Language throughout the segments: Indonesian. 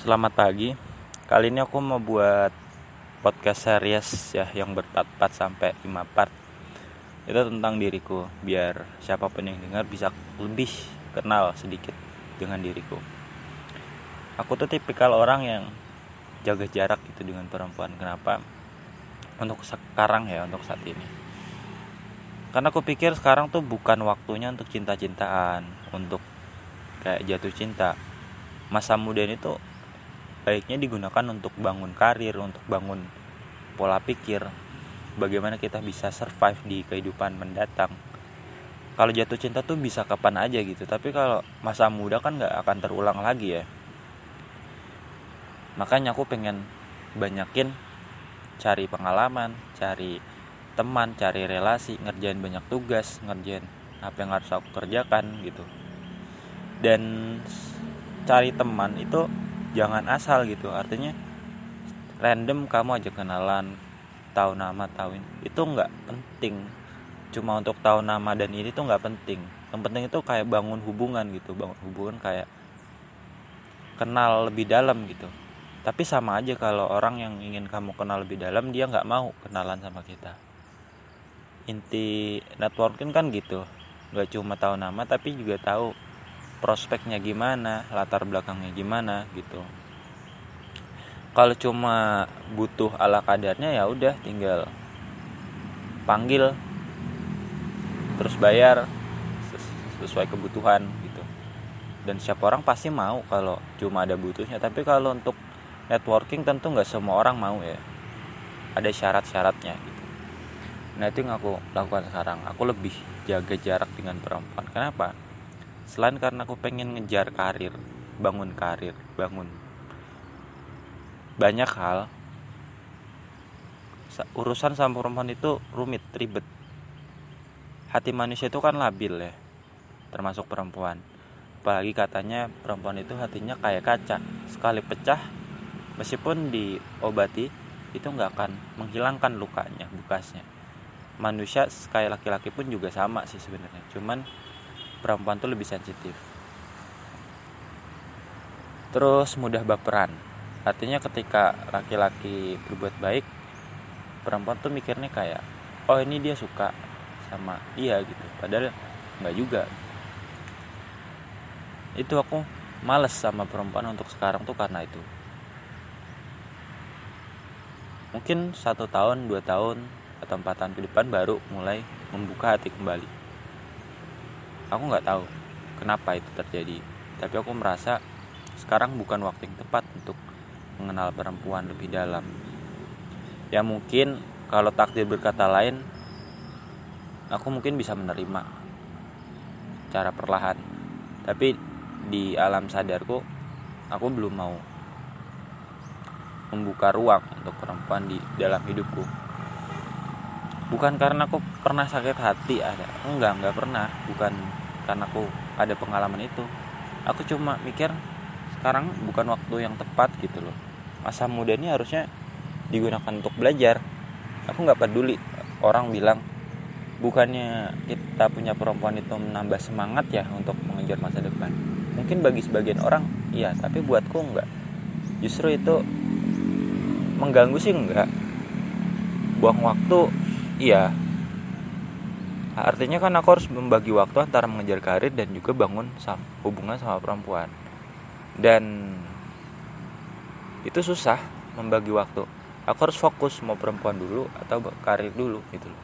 Selamat pagi. Kali ini aku mau buat podcast series ya yang berempat sampai 5 part. Itu tentang diriku, biar siapa pun yang dengar bisa lebih kenal sedikit dengan diriku. Aku tuh tipikal orang yang jaga jarak gitu dengan perempuan. Kenapa? Untuk sekarang ya, untuk saat ini. Karena aku pikir sekarang tuh bukan waktunya untuk cinta-cintaan, untuk kayak jatuh cinta. Masa muda ini tuh baiknya digunakan untuk bangun karir, untuk bangun pola pikir, bagaimana kita bisa survive di kehidupan mendatang. Kalau jatuh cinta tuh bisa kapan aja gitu, tapi kalau masa muda kan nggak akan terulang lagi ya. Makanya aku pengen banyakin cari pengalaman, cari teman, cari relasi, ngerjain banyak tugas, ngerjain apa yang harus aku kerjakan gitu. Dan cari teman itu jangan asal gitu. Artinya random kamu aja kenalan tahu nama tahuin itu nggak penting. Cuma untuk tahu nama dan ini tuh nggak penting. Yang penting itu kayak bangun hubungan gitu. Bangun hubungan kayak kenal lebih dalam gitu. Tapi sama aja kalau orang yang ingin kamu kenal lebih dalam dia nggak mau kenalan sama kita. Inti networking kan gitu. Nggak cuma tahu nama tapi juga tahu prospeknya gimana latar belakangnya gimana gitu. Kalau cuma butuh ala kadarnya ya udah tinggal panggil terus bayar sesuai kebutuhan gitu. Dan siapa orang pasti mau kalau cuma ada butuhnya. Tapi kalau untuk networking tentu nggak semua orang mau ya. Ada syarat-syaratnya gitu. Nah itu yang aku lakukan sekarang. Aku lebih jaga jarak dengan perempuan. Kenapa selain karena aku pengen ngejar karir bangun karir bangun banyak hal urusan sama perempuan itu rumit ribet. Hati manusia itu kan labil ya termasuk perempuan. Apalagi katanya perempuan itu hatinya kayak kaca. Sekali pecah meskipun diobati itu nggak akan menghilangkan lukanya bekasnya manusia kayak laki-laki pun juga sama sih sebenarnya. Cuman perempuan tuh lebih sensitif. Terus mudah baperan. Artinya ketika laki-laki berbuat baik perempuan tuh mikirnya kayak oh ini dia suka sama dia gitu. Padahal nggak juga. Itu aku males sama perempuan untuk sekarang tuh karena itu. Mungkin satu tahun dua tahun atau empat tahun ke depan baru mulai membuka hati kembali aku nggak tahu kenapa itu terjadi tapi aku merasa sekarang bukan waktu yang tepat untuk mengenal perempuan lebih dalam. Ya mungkin kalau takdir berkata lain aku mungkin bisa menerima cara perlahan. Tapi di alam sadarku aku belum mau membuka ruang untuk perempuan di dalam hidupku bukan karena aku pernah sakit hati ada. Enggak enggak pernah. Bukan karena aku ada pengalaman itu. Aku cuma mikir sekarang bukan waktu yang tepat gitu loh. Masa muda ini harusnya digunakan untuk belajar. Aku nggak peduli orang bilang. Bukannya kita punya perempuan itu menambah semangat ya untuk mengejar masa depan? Mungkin bagi sebagian orang iya. Tapi buatku enggak. Justru itu mengganggu sih enggak. Buang waktu iya. Artinya kan aku harus membagi waktu antara mengejar karir dan juga bangun hubungan sama perempuan. Dan itu susah membagi waktu. Aku harus fokus mau perempuan dulu atau karir dulu gitu loh.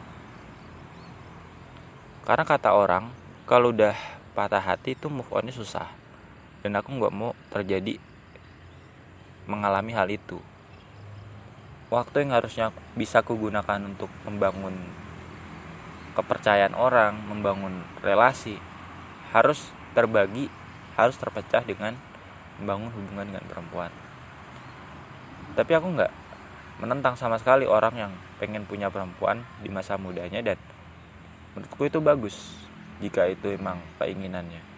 Karena kata orang kalau udah patah hati itu move onnya susah. Dan aku nggak mau terjadi mengalami hal itu waktu yang harusnya bisa aku gunakan untuk membangun kepercayaan orang, membangun relasi harus terbagi, harus terpecah dengan membangun hubungan dengan perempuan. Tapi aku nggak menentang sama sekali orang yang pengen punya perempuan di masa mudanya dan menurutku itu bagus jika itu emang keinginannya.